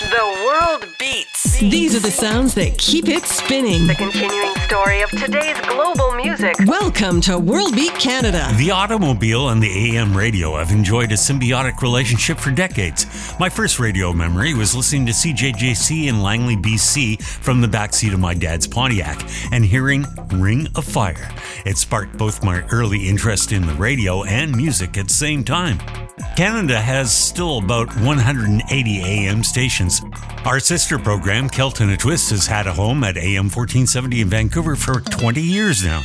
The world beats. These are the sounds that keep it spinning. The continuing story of today's global music. Welcome to World Beat Canada. The automobile and the AM radio have enjoyed a symbiotic relationship for decades. My first radio memory was listening to CJJC in Langley, BC from the backseat of my dad's Pontiac and hearing Ring of Fire. It sparked both my early interest in the radio and music at the same time. Canada has still about 180 AM stations. Our sister program, Kelton at Twist, has had a home at AM 1470 in Vancouver for 20 years now.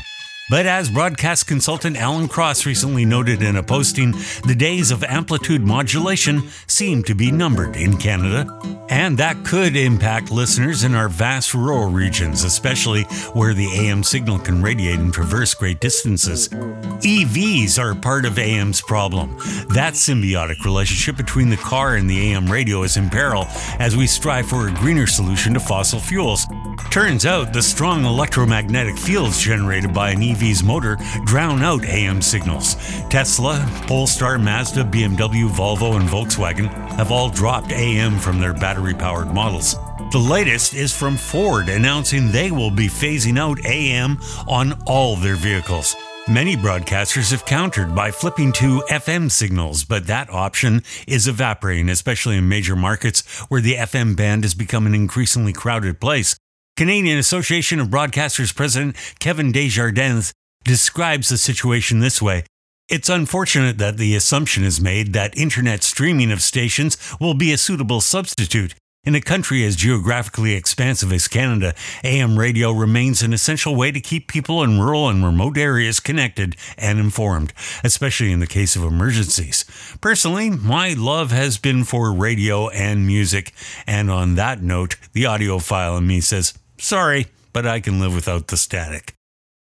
But as broadcast consultant Alan Cross recently noted in a posting, the days of amplitude modulation seem to be numbered in Canada. And that could impact listeners in our vast rural regions, especially where the AM signal can radiate and traverse great distances. EVs are part of AM's problem. That symbiotic relationship between the car and the AM radio is in peril as we strive for a greener solution to fossil fuels. Turns out the strong electromagnetic fields generated by an EV's motor drown out AM signals. Tesla, Polestar, Mazda, BMW, Volvo, and Volkswagen have all dropped AM from their battery powered models. The latest is from Ford announcing they will be phasing out AM on all their vehicles. Many broadcasters have countered by flipping to FM signals, but that option is evaporating, especially in major markets where the FM band has become an increasingly crowded place. Canadian Association of Broadcasters President Kevin Desjardins describes the situation this way. It's unfortunate that the assumption is made that internet streaming of stations will be a suitable substitute. In a country as geographically expansive as Canada, AM radio remains an essential way to keep people in rural and remote areas connected and informed, especially in the case of emergencies. Personally, my love has been for radio and music, and on that note, the audiophile in me says, sorry, but I can live without the static.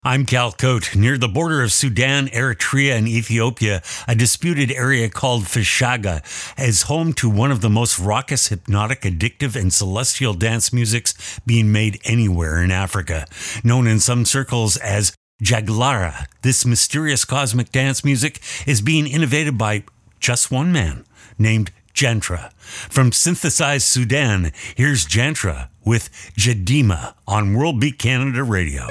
I'm Cal Koat. Near the border of Sudan, Eritrea, and Ethiopia, a disputed area called Fashaga is home to one of the most raucous, hypnotic, addictive, and celestial dance musics being made anywhere in Africa. Known in some circles as Jaglara, this mysterious cosmic dance music is being innovated by just one man named Jantra. From synthesized Sudan, here's Jantra with Gedima on World Beat Canada Radio.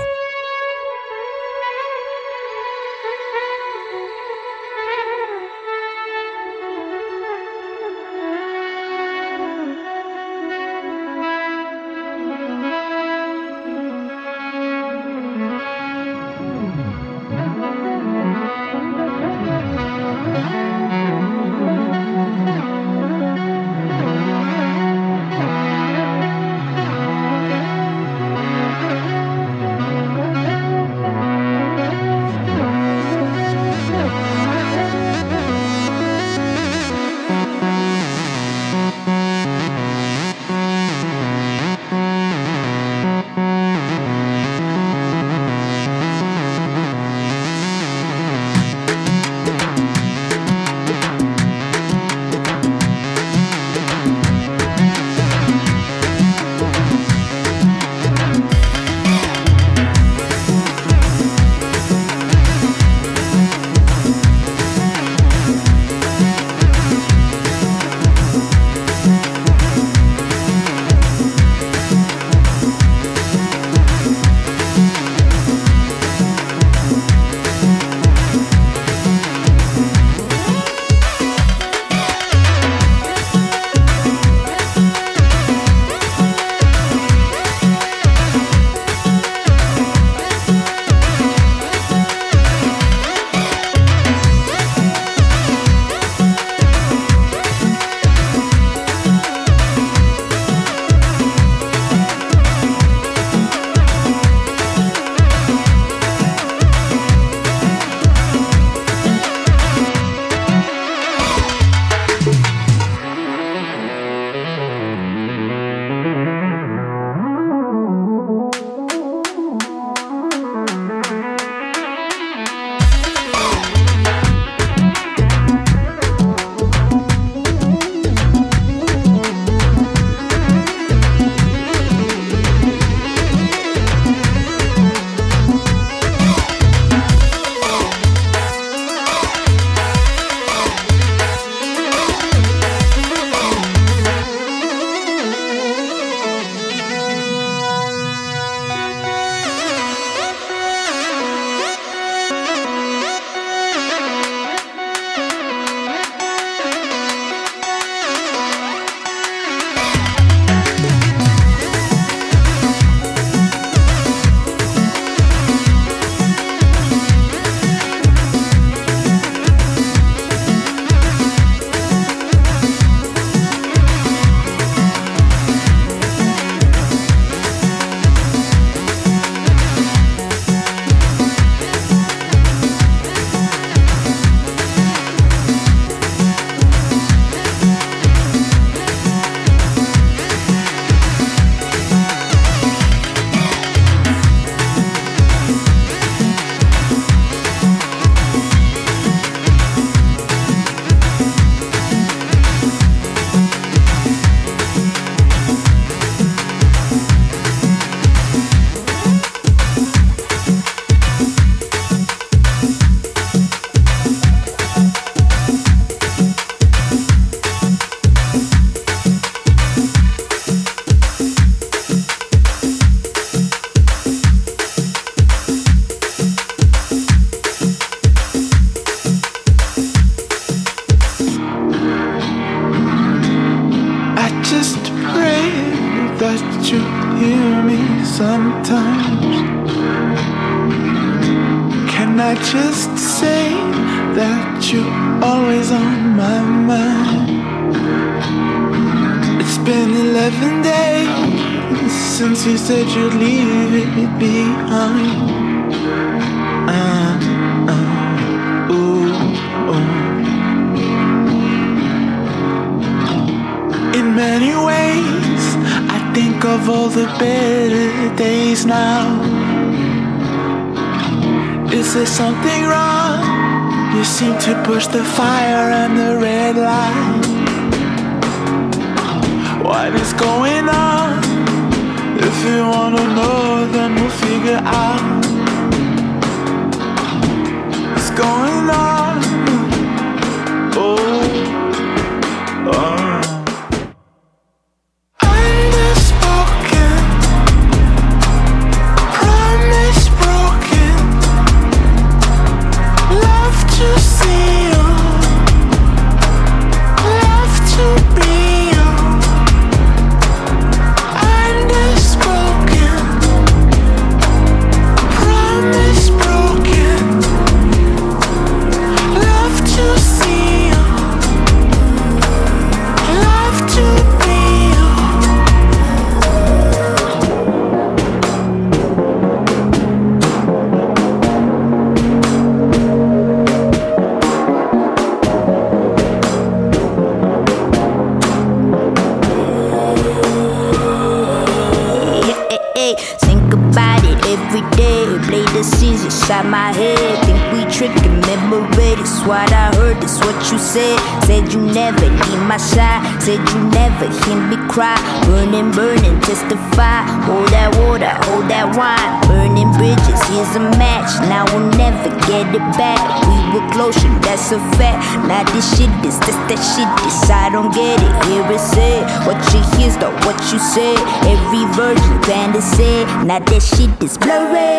This that. I don't get it. Here it said. What you hear's the what you said. Every virgin fantasy. Now that shit is blurry.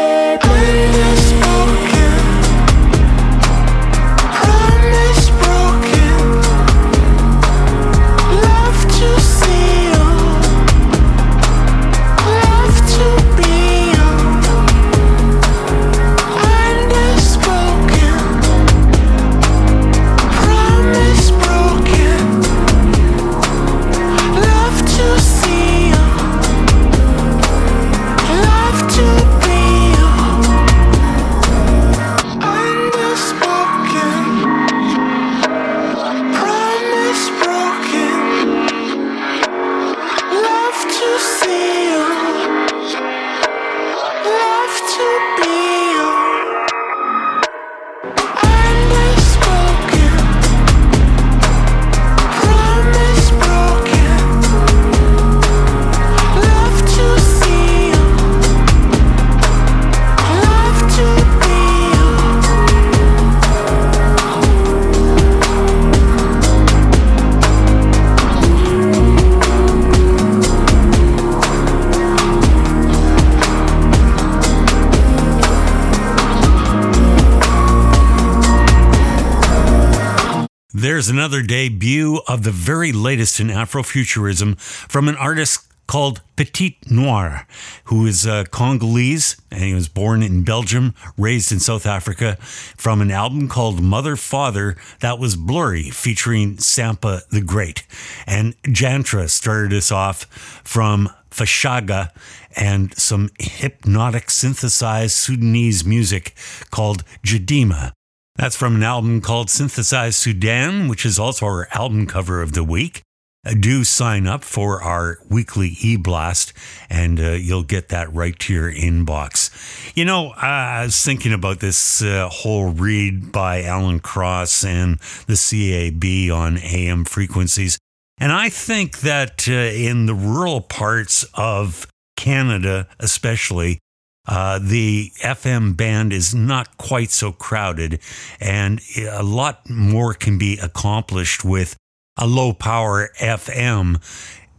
Latest in Afrofuturism from an artist called Petite Noir, who is uh, Congolese and he was born in Belgium, raised in South Africa, from an album called Mother Father that was blurry, featuring Sampa the Great. And Jantra started us off from Fashaga and some hypnotic synthesized Sudanese music called Gedima. That's from an album called Synthesized Sudan, which is also our album cover of the week. Uh, do sign up for our weekly e blast, and uh, you'll get that right to your inbox. You know, I was thinking about this uh, whole read by Alan Cross and the CAB on AM frequencies. And I think that uh, in the rural parts of Canada, especially, uh, the FM band is not quite so crowded, and a lot more can be accomplished with a low power FM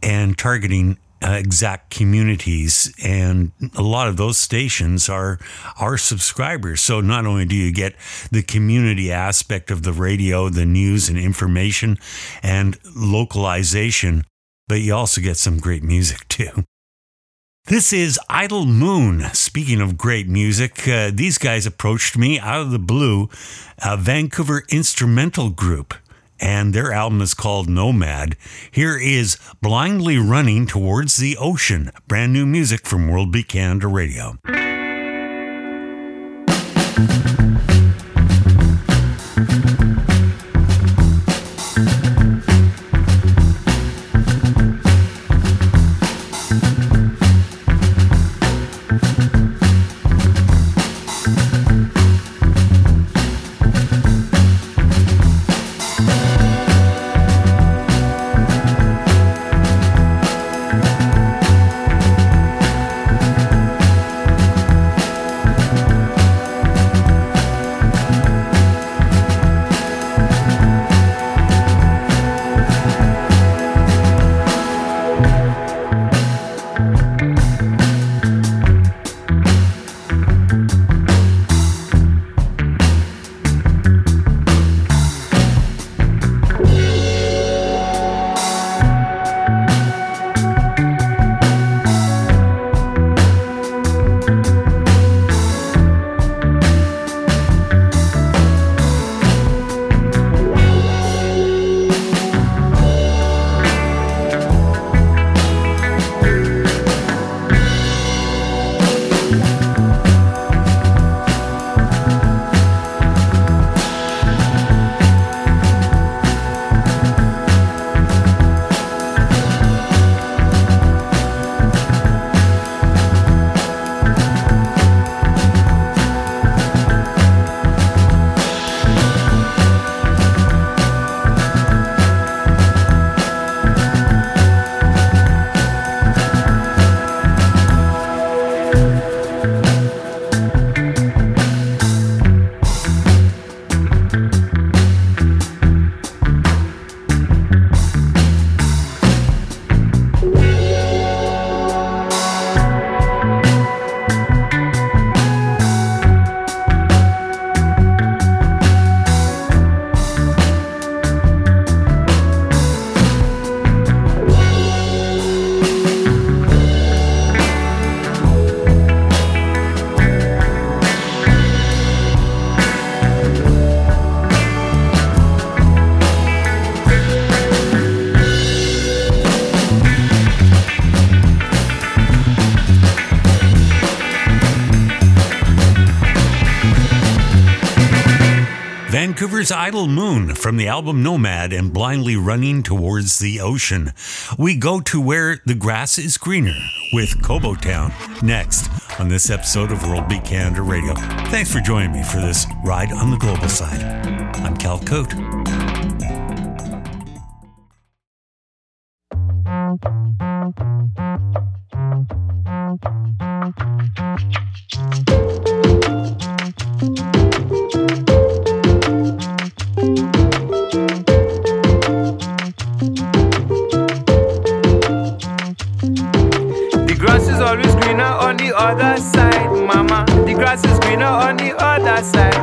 and targeting uh, exact communities. And a lot of those stations are our subscribers. So not only do you get the community aspect of the radio, the news and information and localization, but you also get some great music too. This is Idle Moon. Speaking of great music, uh, these guys approached me out of the blue, a Vancouver instrumental group, and their album is called Nomad. Here is Blindly Running Towards the Ocean, brand new music from World Beat Canada Radio. Vancouver's Idle Moon from the album Nomad and Blindly Running Towards the Ocean. We go to where the grass is greener with Kobo Town next on this episode of World Beat Canada Radio. Thanks for joining me for this ride on the global side. I'm Cal Koat. The other side, mama. The grass is greener on the other side.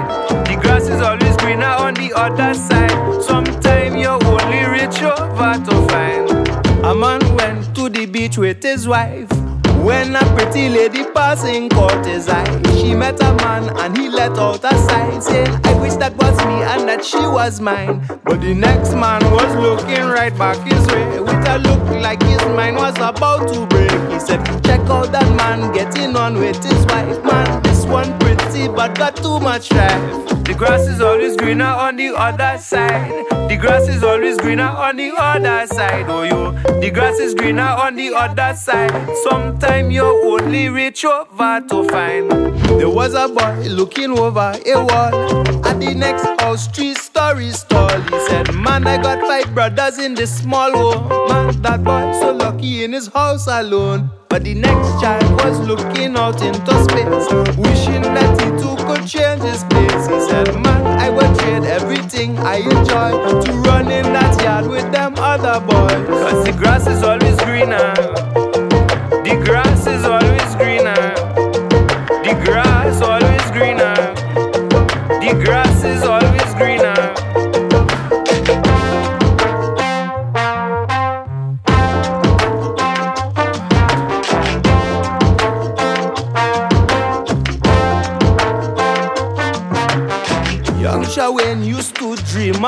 The grass is always greener on the other side. Sometime you only reach over to find. A man went to the beach with his wife. When a pretty lady passing caught his eye, she met a man and he let out a sigh, saying, I wish that was me and that she was mine. But the next man was looking right back his way with a look like his mind was about to break. He said, Check out that man getting on with his wife, man. One pretty but got too much drive. The grass is always greener on the other side. The grass is always greener on the other side, oh yo. The grass is greener on the other side. Sometime you only reach over to find. There was a boy looking over a wall at the next house, three stories tall. He said, Man, I got five brothers in this small home. Man, that boy so lucky in his house alone. But the next child was looking out into space, wishing that he too could change his place. He said, Man, I would trade everything I enjoy to run in that yard with them other boys. Cause the grass is always greener. The grass is always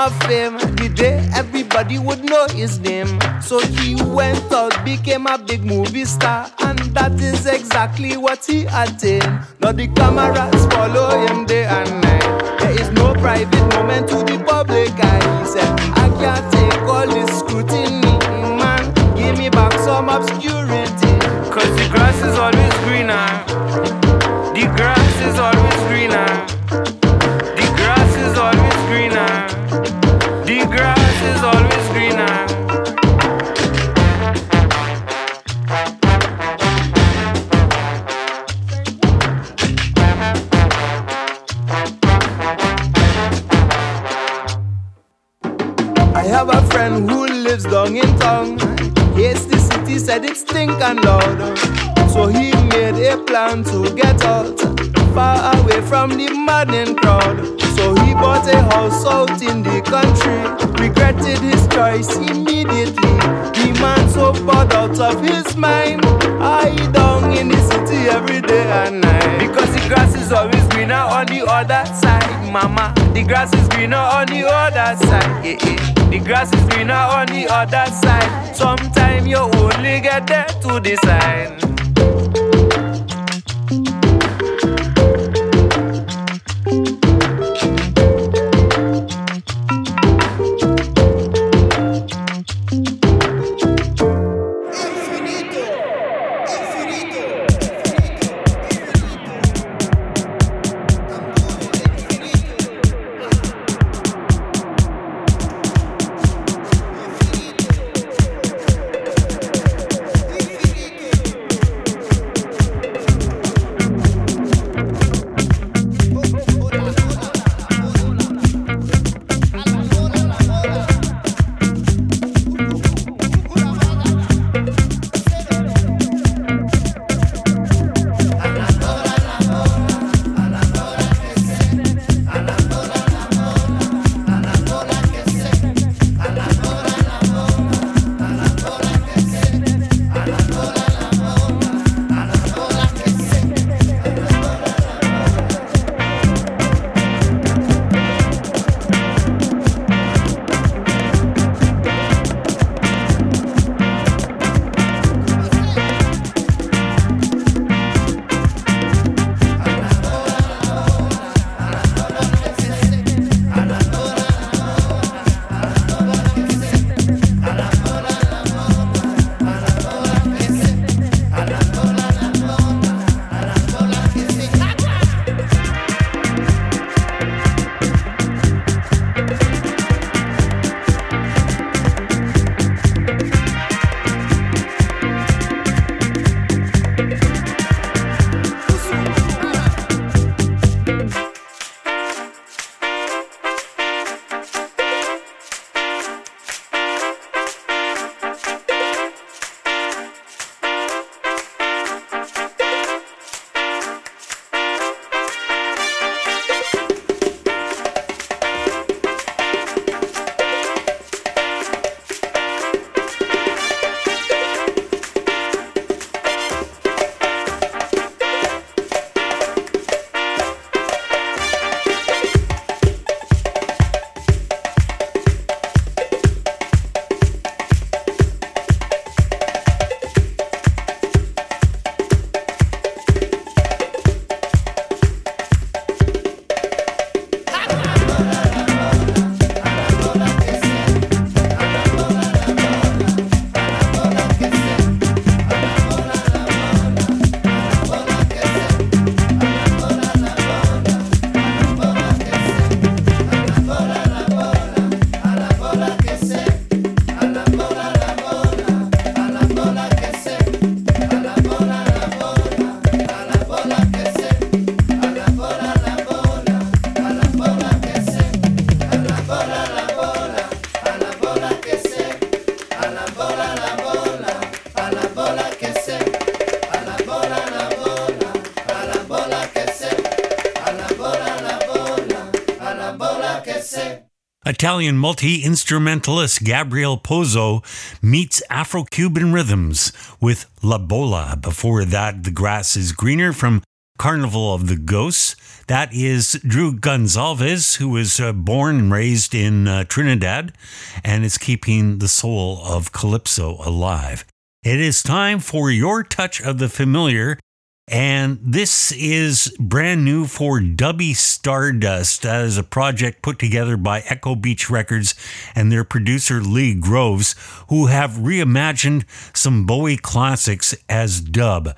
of fame. The day everybody would know his name. So he went out, became a big movie star, and that is exactly what he attained. Now the cameras follow him day and night. There is no private moment to the public eye. He said, I can't take all this scrutiny, man. Give me back some obscurity. Cause the grass is always greener. The grass from the maddening crowd. So he bought a house out in the country. Regretted his choice immediately. The man so bored out of his mind. I down in the city every day and night. Because the grass is always greener on the other side, mama. The grass is greener on the other side. Yeah, yeah. The grass is greener on the other side. Sometime you only get there to decide. Italian multi instrumentalist Gabriele Poso meets Afro Cuban rhythms with La Bola. Before that, The Grass is Greener from Carnival of the Ghosts. That is Drew Gonzalez, who was uh, born and raised in uh, Trinidad and is keeping the soul of Calypso alive. It is time for your touch of the familiar. And this is brand new for Dubby Stardust. That is a project put together by Echo Beach Records and their producer Lee Groves, who have reimagined some Bowie classics as dub.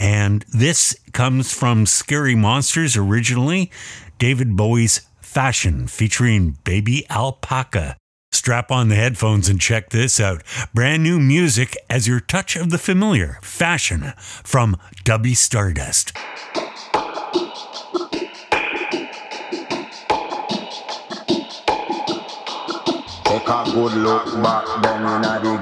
And this comes from Scary Monsters originally, David Bowie's Fashion featuring Baby Alpaca. Strap on the headphones and check this out. Brand new music as your touch of the familiar, Fashion from Dubby Stardust. Take a good look back in the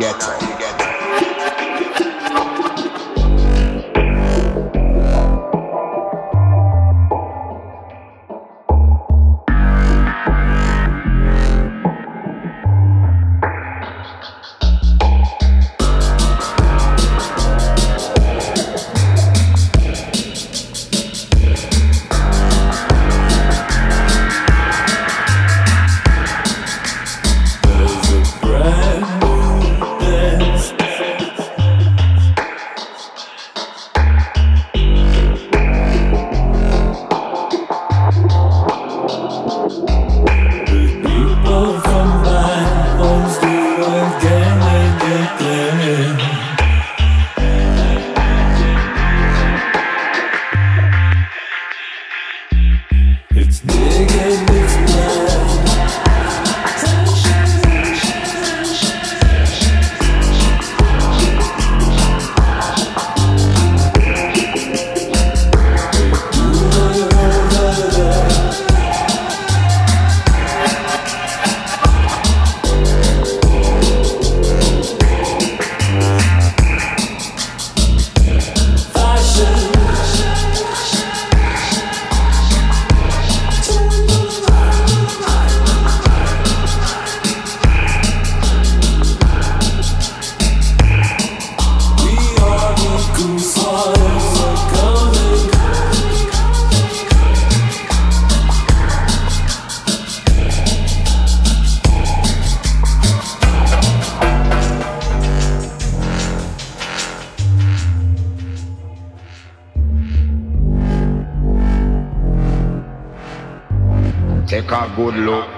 good look.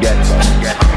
Get some, get Listen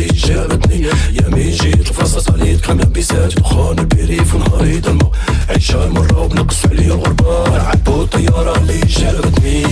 اللي جابتني. يامي جيت الفرصة صليت كان بيسات دخان البريف ونهاري ضلمة عيشة مرة وبنقص عليا الغربة. عبو الطيارة اللي جابتني.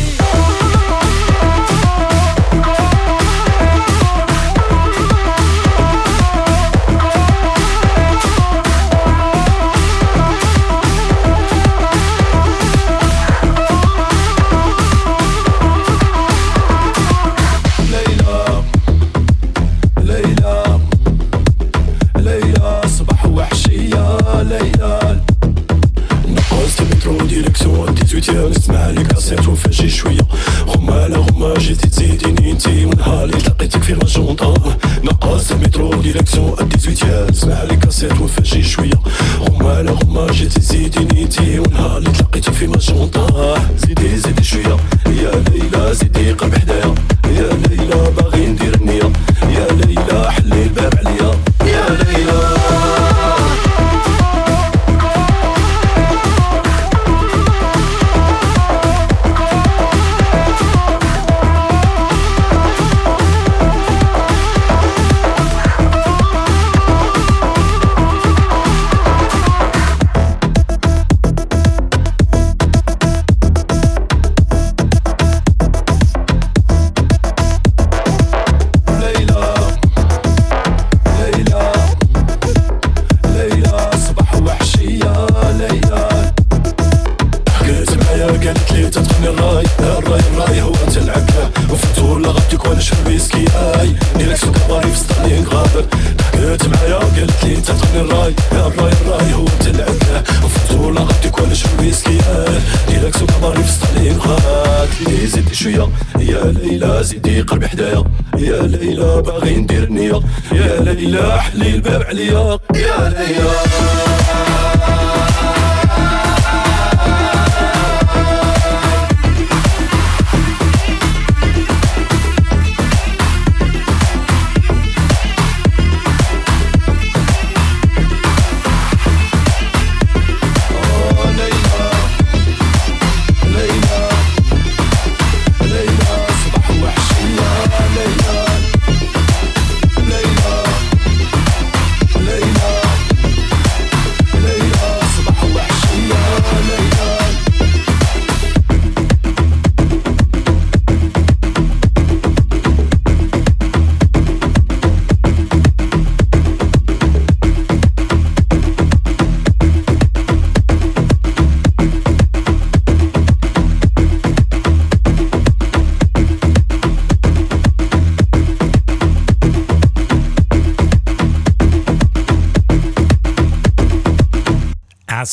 ويسكي آي ديرك سوق الطريق في ستالين غابر. حكيت معايا قالت لي انت تعطيني الراي. يا الراي الراي هو تلعب. له وفاتولا غادي كل شو بيسكي آي ديرك سوق الطريق في ستالين غابر. لي زيدي شوية يا ليلى زيدي قلبي حدايا. يا ليلى باغي ندير النية يا ليلى حلي الباب عليا. يا ليلى.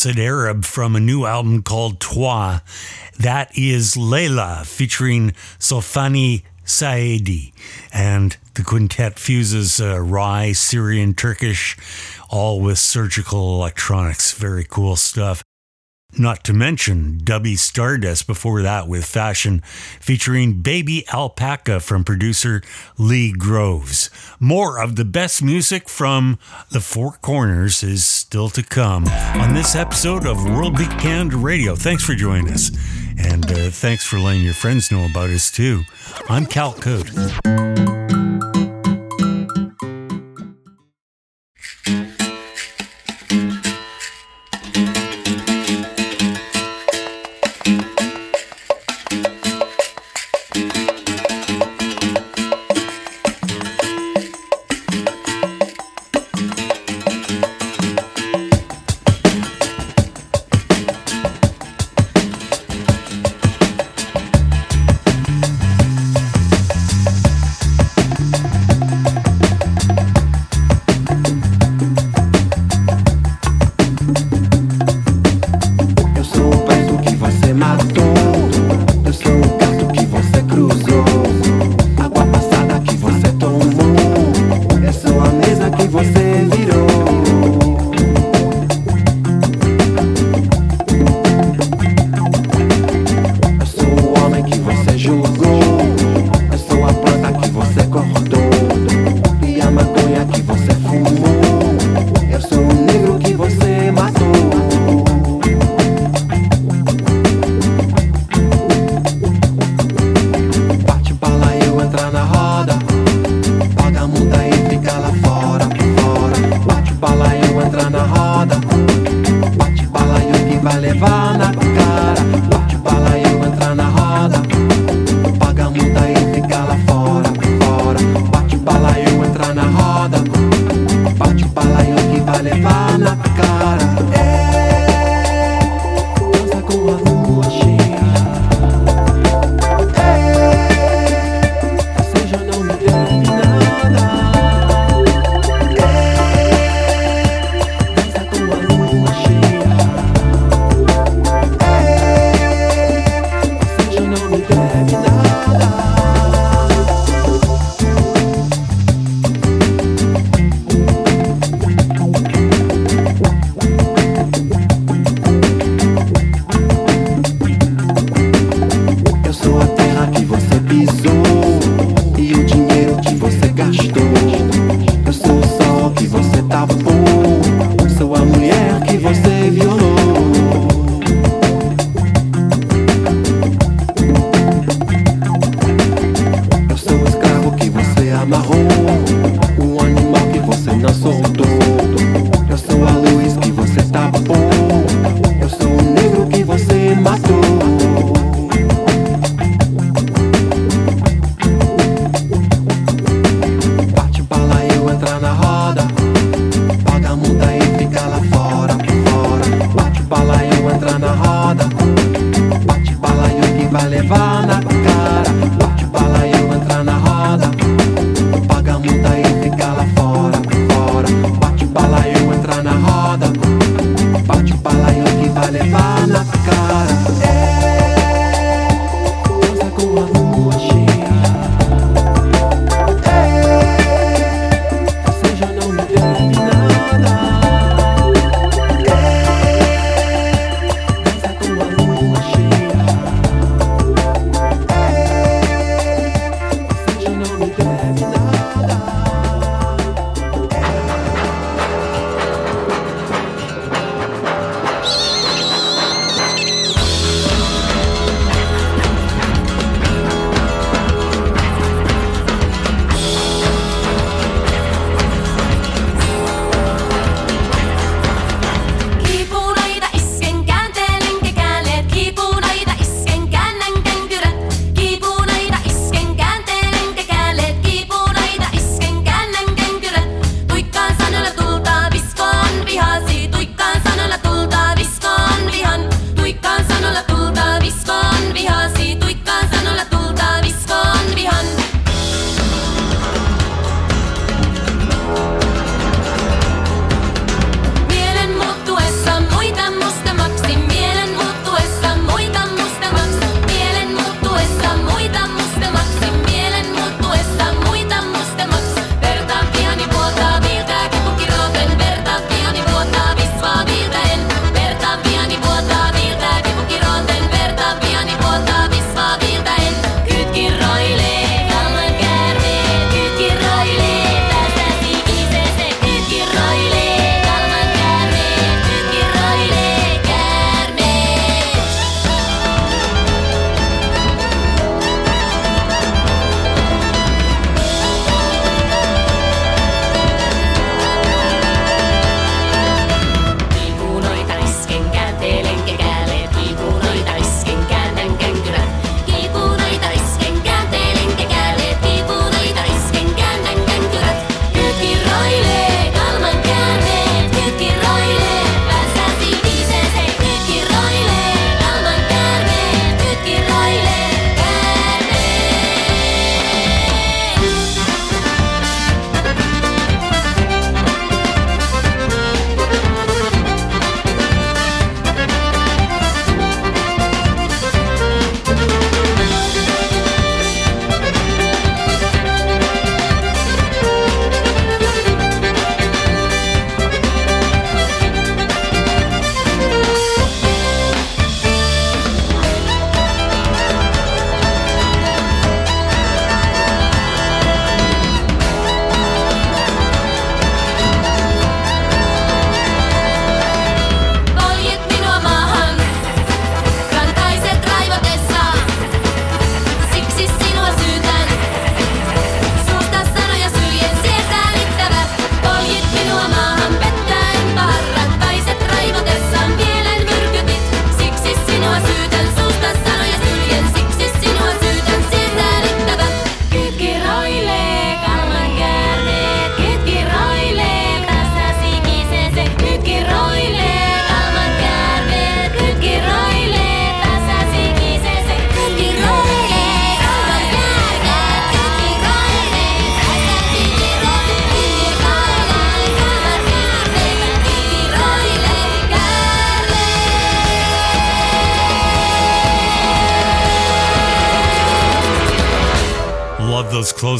Acid Arab from a new album called Trois. That is Leila featuring Sofiane Saidi. And the quintet fuses uh, Syrian, Turkish, all with surgical electronics. Very cool stuff. Not to mention Dubby Stardust before that with Fashion, featuring Baby Alpaca from producer Lee Groves. More of the best music from the Four Corners is still to come on this episode of World Beat Canada Radio. Thanks for joining us, and uh, thanks for letting your friends know about us too. I'm Cal Koat.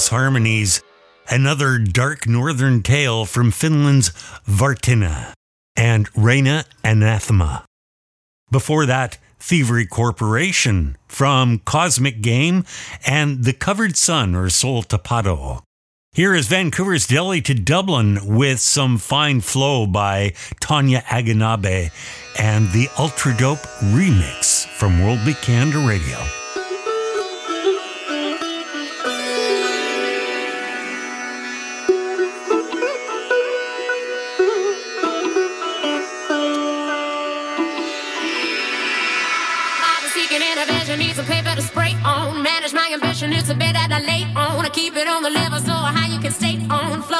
False Harmonies, another dark northern tale from Finland's Varttina, and Riena Anathema. Before that, Thievery Corporation from Cosmic Game and The Covered Sun or Sol Tapado. Here is Vancouver's Delhi2Dublin with some fine flow by Tonya Aganabe and the Ultra Dope remix from World canada Radio. it's a bed that I lay on. I keep it on the level so high you can stay on. Fly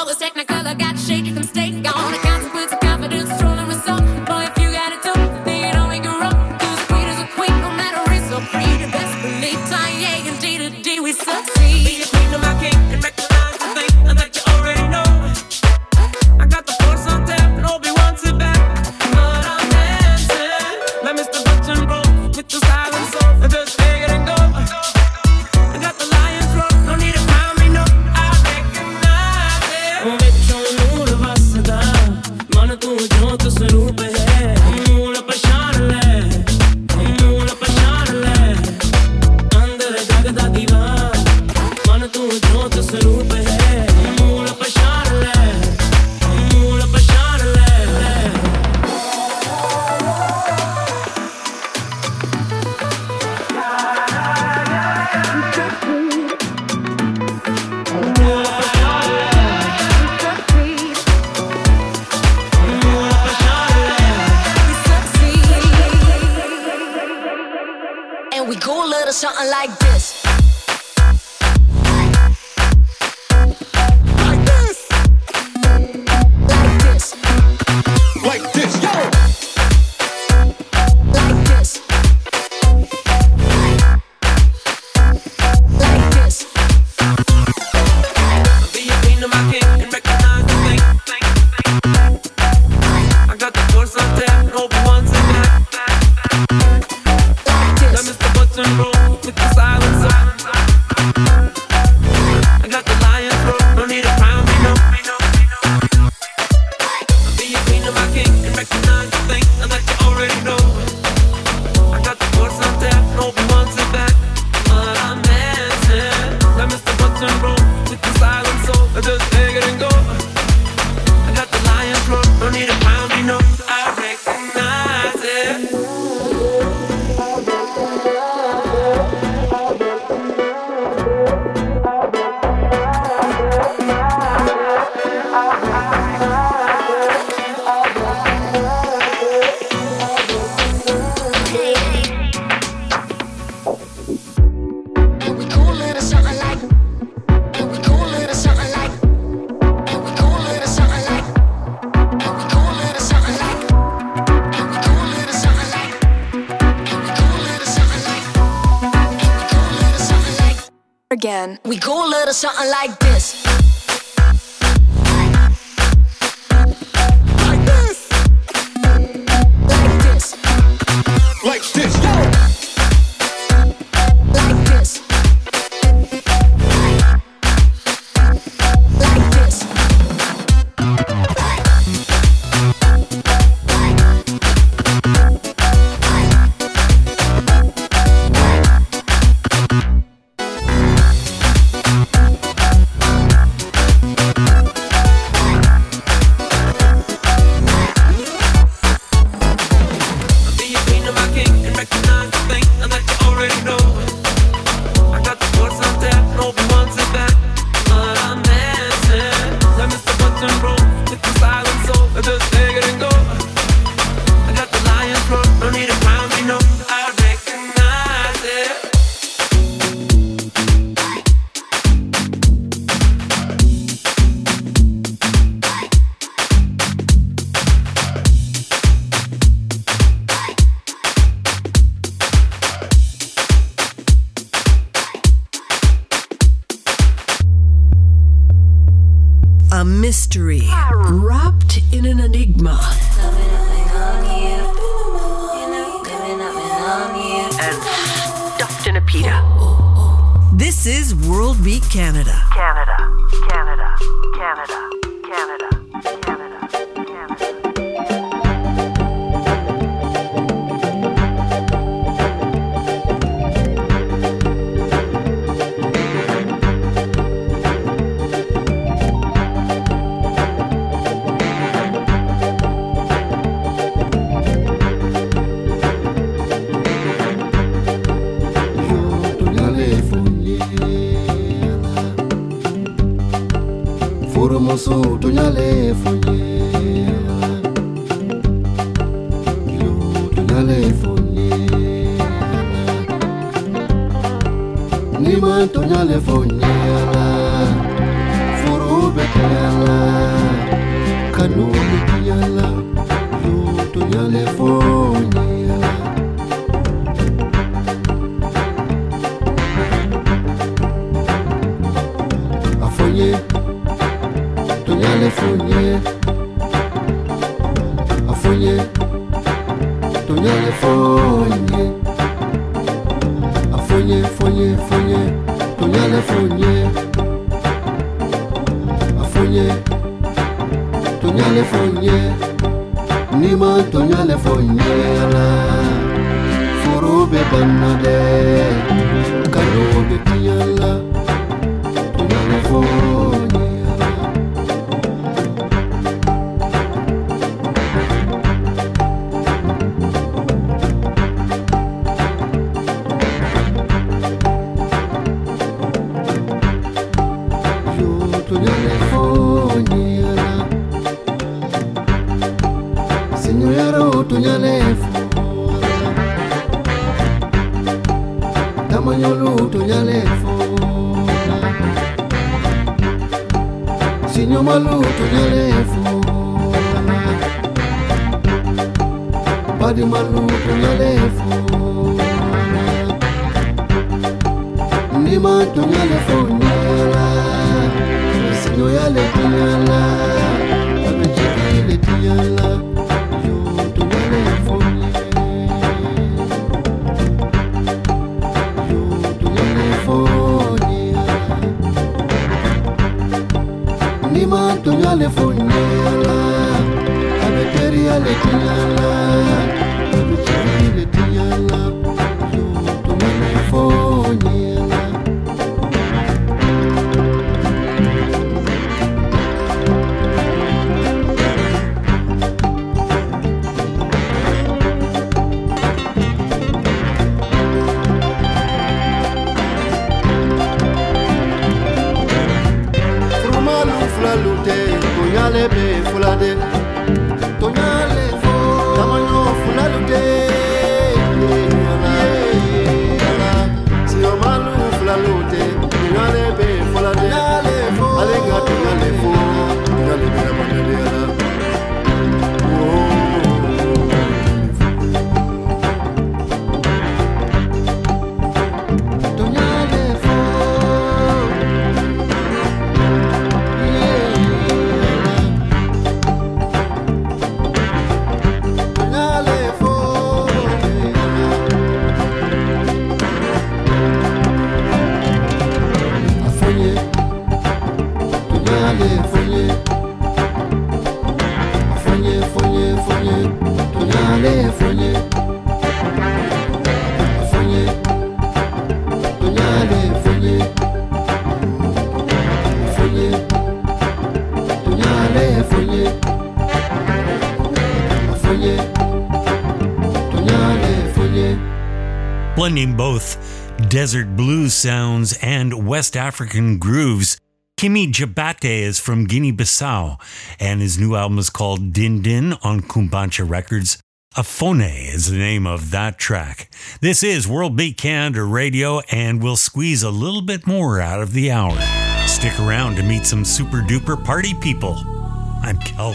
recognize the thing and that you already know. Beat Canada. Malefui Tonyale fonye Afonye. Tonyale fonye Afonye fonye fonye Tonyale fonye Afonye. Tonyale fonye Nima tonyale fonye la Forobe banade. Karobe tiyala Tonyale fonye Blending both desert blues sounds and West African grooves, Kimi Djabate is from Guinea Bissau, and his new album is called Din Din on Cumbancha Records. Afonhe is the name of that track. This is World Beat Canada Radio, and we'll squeeze a little bit more out of the hour. Stick around to meet some super duper party people. I'm Cal.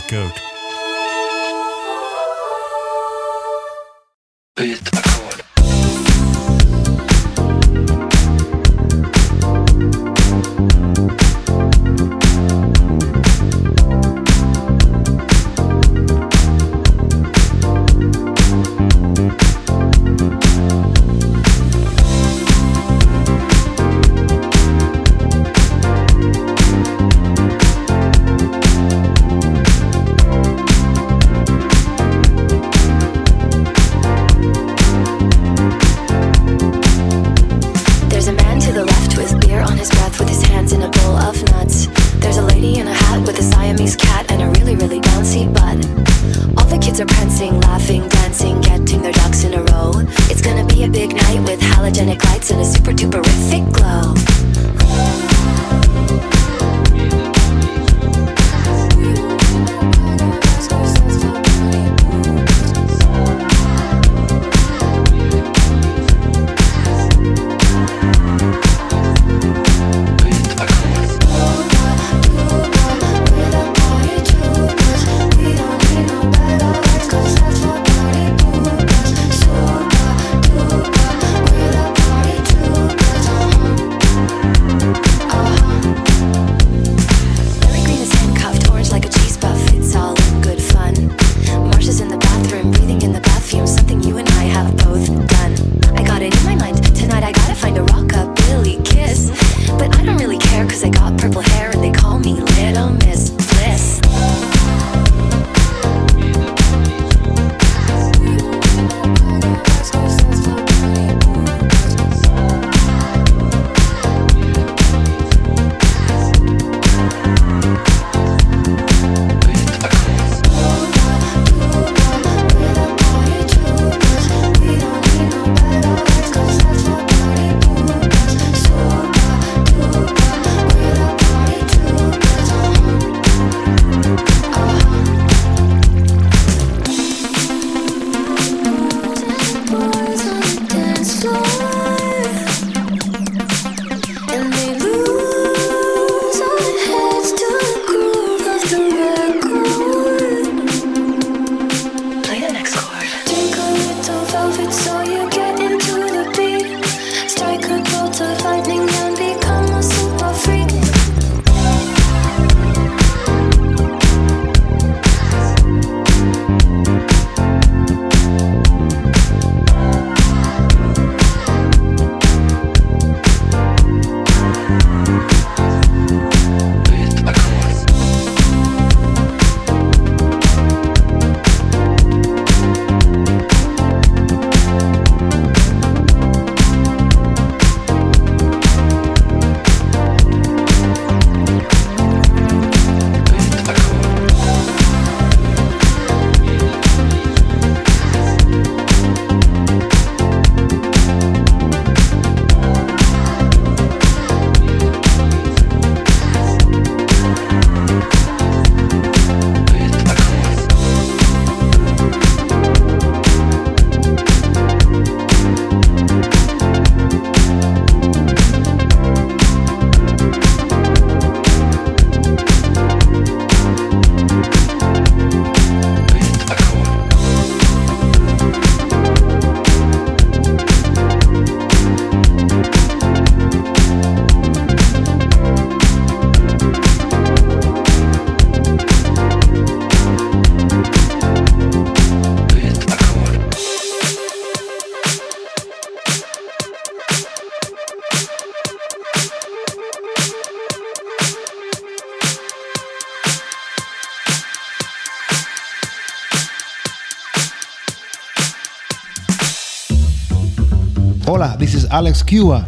Hola, this is Alex Cuba.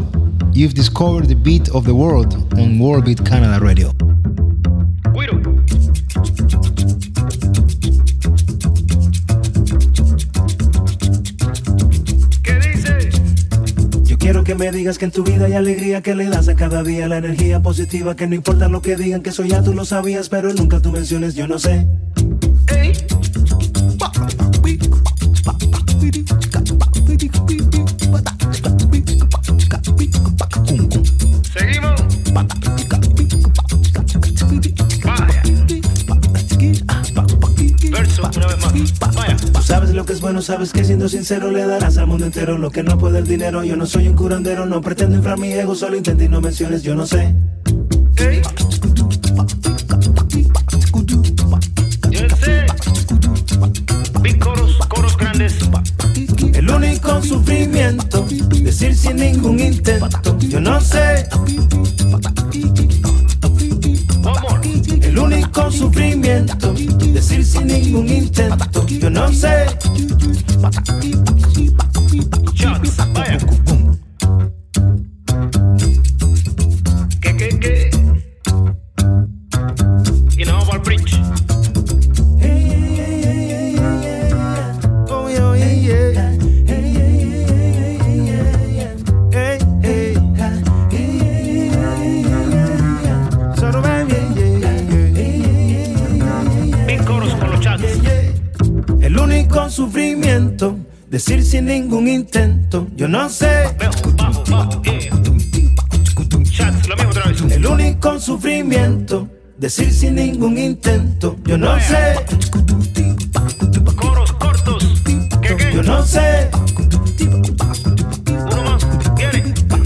You've discovered the beat of the world on World Beat Canada Radio. Yo quiero que me digas que en tu vida hay alegría que le das a cada día la energía positiva que no importa lo que digan que eso ya tú lo sabías pero nunca tú menciones yo no sé Seguimos. Verso, una vez más. Vaya. Tú sabes lo que es bueno, sabes que siendo sincero le darás al mundo entero lo que no puede el dinero. Yo no soy un curandero, no pretendo inflar mi ego, solo intenta y no menciones, yo no sé. Yo sé. Big coros, coros grandes. El único sufrimiento, sin ningún intento, yo no sé. El único sufrimiento, decir sin ningún intento, yo no sé. Decir sin ningún intento, yo no sé. El único sufrimiento, decir sin ningún intento, yo no sé. Coros cortos. Yo no sé.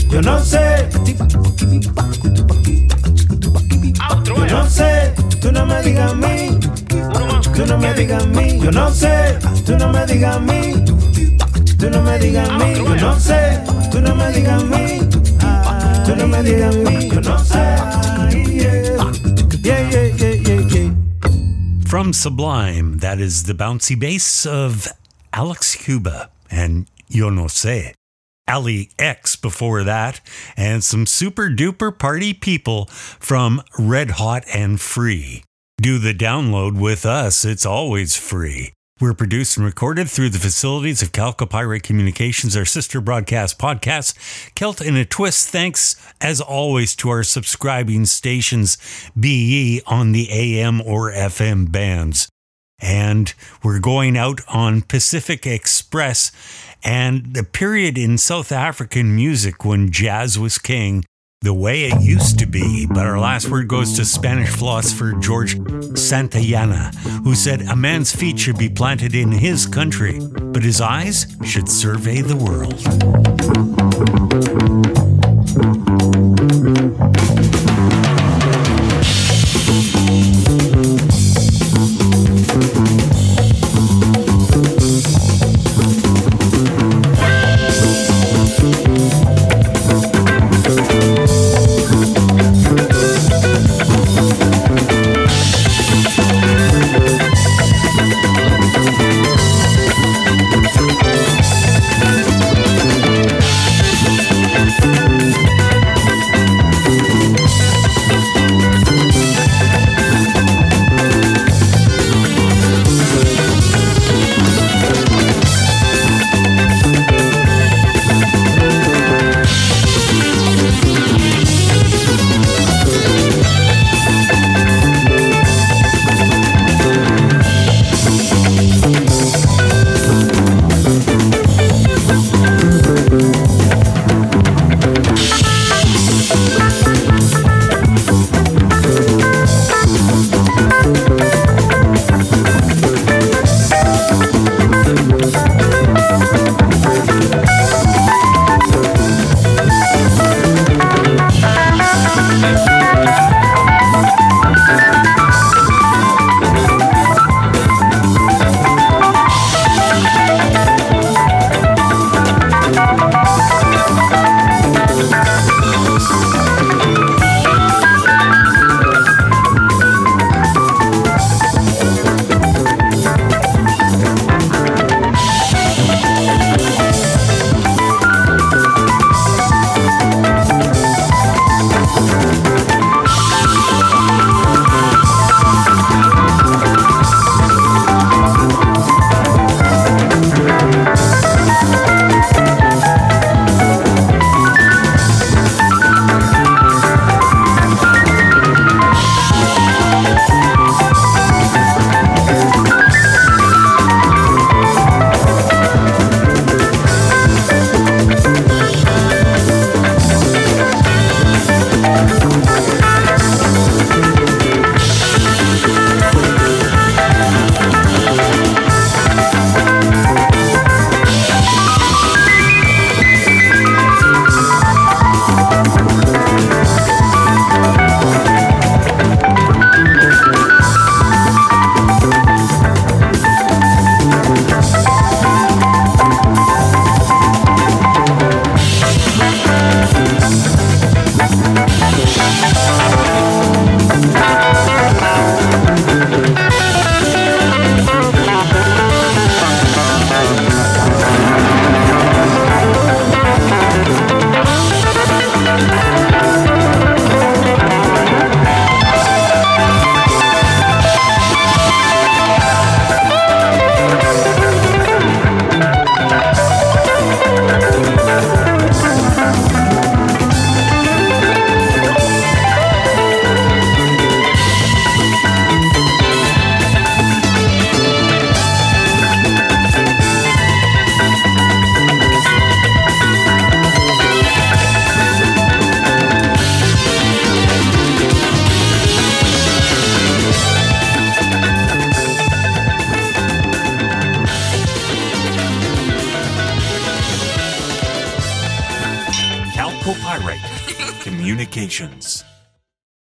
Yo no sé. Yo no sé. Tú no me digas a mí. Tú no me digas a mí. Yo no sé. Tú no me digas a mí. Tú no me digas a mí. Yo no sé. Tú no me digas a mí. Ah, tú no me digas a mí. Yo no sé. From Sublime, that is the bouncy bass of Alex Cuba and Yo No Sé. Allie X before that, and some super duper party people from Red Hot and Free. Do the download with us, it's always free. We're produced and recorded through the facilities of Calcopyrate Communications, our sister broadcast podcast, Celt in a Twist. Thanks, as always, to our subscribing stations, BE on the AM or FM bands. And we're going out on Pacific Express and the period in South African music when jazz was king, the way it used to be. But our last word goes to Spanish philosopher George Santayana, who said a man's feet should be planted in his country, but his eyes should survey the world.